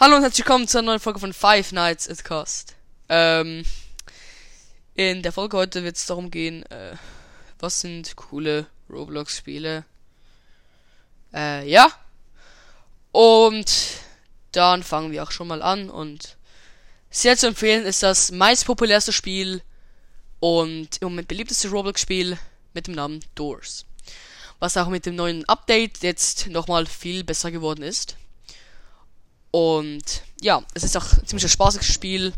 Hallo und herzlich willkommen zur neuen Folge von Five Nights at Cost. Ähm, in der Folge heute wird es darum gehen, äh, was sind coole Roblox-Spiele. Äh, ja. Und dann fangen wir auch schon mal an und sehr zu empfehlen ist das meist populärste Spiel und im Moment beliebteste Roblox-Spiel mit dem Namen Doors. Was auch mit dem neuen Update jetzt nochmal viel besser geworden ist. Und ja, es ist auch ziemlich ein spaßiges Spiel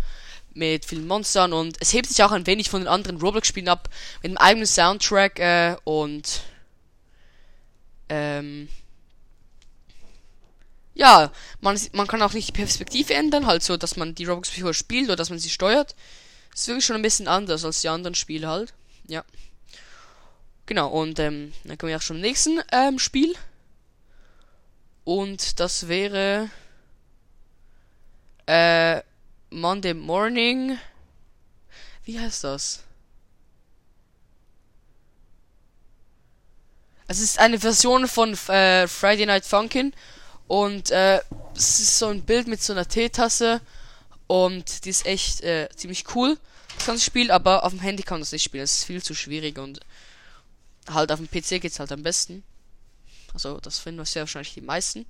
mit vielen Monstern und es hebt sich auch ein wenig von den anderen Roblox-Spielen ab mit einem eigenen Soundtrack äh, und ähm, ja, man, man kann auch nicht die Perspektive ändern, halt so, dass man die Roblox-Figur spielt oder dass man sie steuert. ist wirklich schon ein bisschen anders als die anderen Spiele halt. Ja. Genau, und ähm, dann kommen wir auch schon zum nächsten ähm, Spiel. Und das wäre äh, Monday Morning. Wie heißt das? Es ist eine Version von äh, Friday Night Funkin' und äh, es ist so ein Bild mit so einer Teetasse und die ist echt äh, ziemlich cool. Das ganze Spiel, aber auf dem Handy kann man das nicht spielen. Das ist viel zu schwierig und halt auf dem PC geht's halt am besten. Also das finden wir sehr wahrscheinlich die meisten.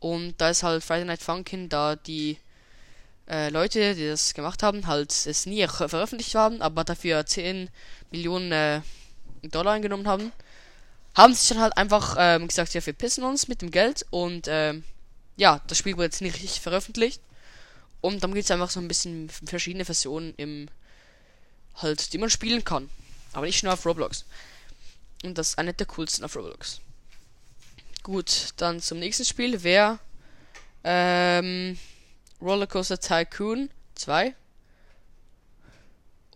Und da ist halt Friday Night Funkin', da die äh, Leute, die das gemacht haben, halt es nie veröffentlicht haben, aber dafür 10 Millionen äh, Dollar eingenommen haben, haben sich dann halt einfach ähm, gesagt, ja, wir pissen uns mit dem Geld und ähm, ja, das Spiel wurde jetzt nicht richtig veröffentlicht. Und dann gibt es einfach so ein bisschen verschiedene Versionen im halt, die man spielen kann. Aber nicht nur auf Roblox. Und das ist eine der coolsten auf Roblox. Gut, dann zum nächsten Spiel wäre ähm, Rollercoaster Tycoon 2.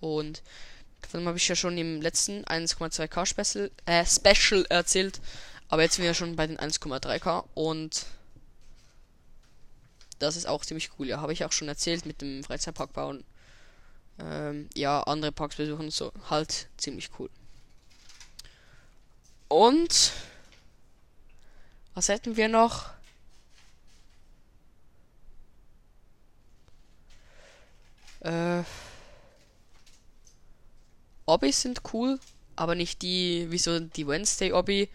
Und davon habe ich ja schon im letzten 1,2K Special, äh, Special erzählt. Aber jetzt sind wir schon bei den 1,3K und das ist auch ziemlich cool. Ja, habe ich auch schon erzählt mit dem Freizeitpark bauen. Ähm, ja, andere Parks besuchen, so halt ziemlich cool. Und was hätten wir noch? Äh, Obbys sind cool, aber nicht die, wie so die Wednesday Obby,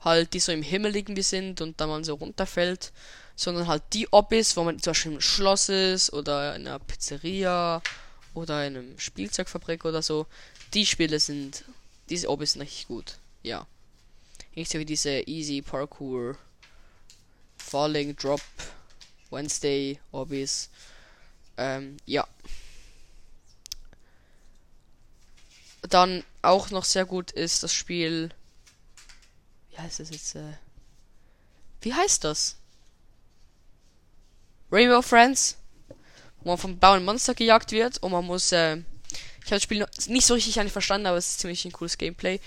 halt die so im Himmel irgendwie sind und dann man so runterfällt, sondern halt die Obbys, wo man zum Beispiel im Schloss ist oder in einer Pizzeria oder in einem Spielzeugfabrik oder so. Die Spiele sind, diese Obbys sind richtig gut, ja. Nicht so wie diese Easy Parkour, Falling, Drop, Wednesday, Obbys. Ähm, ja. Dann auch noch sehr gut ist das Spiel. Wie heißt das jetzt? Äh, wie heißt das? Rainbow Friends. Wo man vom blauen Monster gejagt wird und man muss. Äh, ich habe das Spiel nicht so richtig verstanden, aber es ist ziemlich ein cooles Gameplay.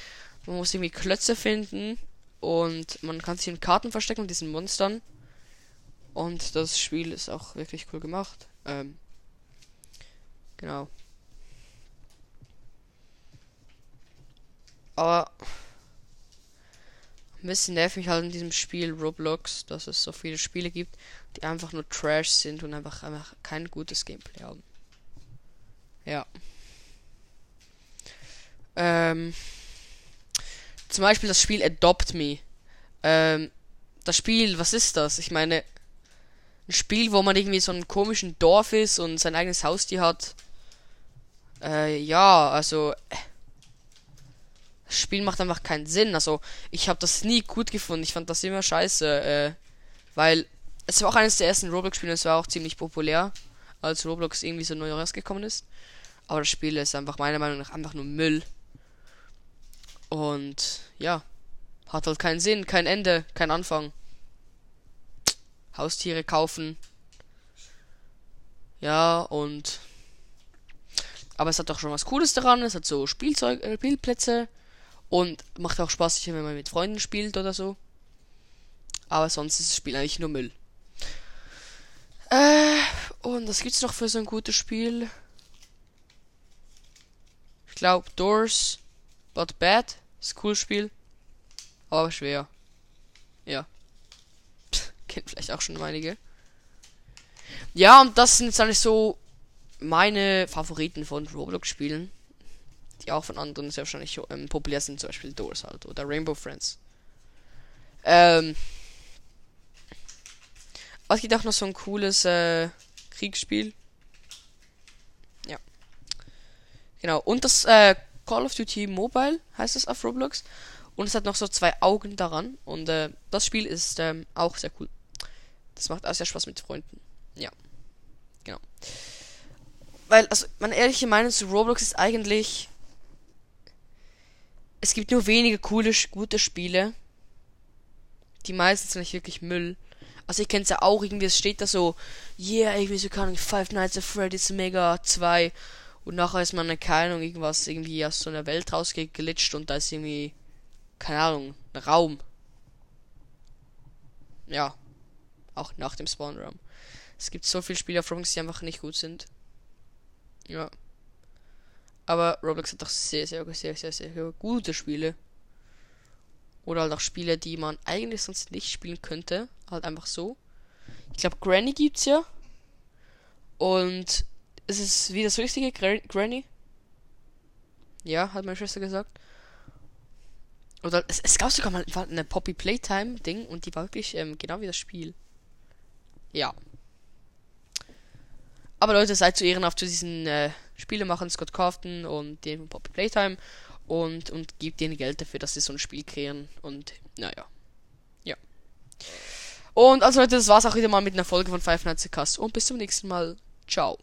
Man muss irgendwie Klötze finden und man kann sich in Karten verstecken mit diesen Monstern. Und das Spiel ist auch wirklich cool gemacht. Ähm, genau. Aber ein bisschen nervt mich halt in diesem Spiel Roblox, dass es so viele Spiele gibt, die einfach nur Trash sind und einfach, einfach kein gutes Gameplay haben. Ja. Ähm. Zum Beispiel das Spiel Adopt Me. Ähm, das Spiel, was ist das? Ich meine, ein Spiel, wo man irgendwie so einem komischen Dorf ist und sein eigenes Haustier hat. Äh, ja, also. Das Spiel macht einfach keinen Sinn. Also, ich habe das nie gut gefunden. Ich fand das immer scheiße. Äh, weil es war auch eines der ersten Roblox-Spiele. Es war auch ziemlich populär, als Roblox irgendwie so neu rausgekommen ist. Aber das Spiel ist einfach meiner Meinung nach einfach nur Müll. Und ja, hat halt keinen Sinn, kein Ende, kein Anfang. Haustiere kaufen. Ja, und. Aber es hat doch schon was Cooles daran. Es hat so Spielzeug, äh, Spielplätze. Und macht auch Spaß, wenn man mit Freunden spielt oder so. Aber sonst ist das Spiel eigentlich nur Müll. Äh, und was gibt's noch für so ein gutes Spiel? Ich glaube, Doors. But Bad ist cooles Spiel. Aber schwer. Ja. Kennt vielleicht auch schon einige. Ja, und das sind jetzt eigentlich so meine Favoriten von Roblox-Spielen. Die auch von anderen sehr wahrscheinlich ähm, populär sind, zum Beispiel Doors halt oder Rainbow Friends. Ähm, was gibt auch noch so ein cooles äh, Kriegsspiel? Ja. Genau. Und das äh, Call of Duty Mobile heißt es auf Roblox. Und es hat noch so zwei Augen daran. Und äh, das Spiel ist ähm, auch sehr cool. Das macht auch sehr Spaß mit Freunden. Ja. Genau. Weil, also, meine ehrliche Meinung zu Roblox ist eigentlich. Es gibt nur wenige coole, gute Spiele. Die meisten sind nicht wirklich Müll. Also ich kenne es ja auch, irgendwie, es steht da so, yeah, irgendwie so kann Five Nights at Freddy's Mega 2 und nachher ist man keine Ahnung, irgendwas irgendwie aus so einer Welt rausgeglitscht und da ist irgendwie, keine Ahnung, ein Raum. Ja. Auch nach dem Spawn-Raum. Es gibt so viele Spiele auf Roblox, die einfach nicht gut sind. Ja. Aber Roblox hat doch sehr, sehr, sehr, sehr, sehr gute Spiele. Oder halt auch Spiele, die man eigentlich sonst nicht spielen könnte. Halt einfach so. Ich glaube, Granny gibt's ja. Und es ist wie das richtige Granny. Ja, hat meine Schwester gesagt. Oder es, es gab sogar mal eine Poppy Playtime Ding und die war wirklich ähm, genau wie das Spiel. Ja. Aber Leute, seid zu ehrenhaft zu diesen äh, Spiele machen, Scott Crafton und dem Poppy Playtime und, und gibt denen Geld dafür, dass sie so ein Spiel kreieren. Und naja. Ja. Und also Leute, das war's auch wieder mal mit einer Folge von Five Nights at Cast. Und bis zum nächsten Mal. Ciao.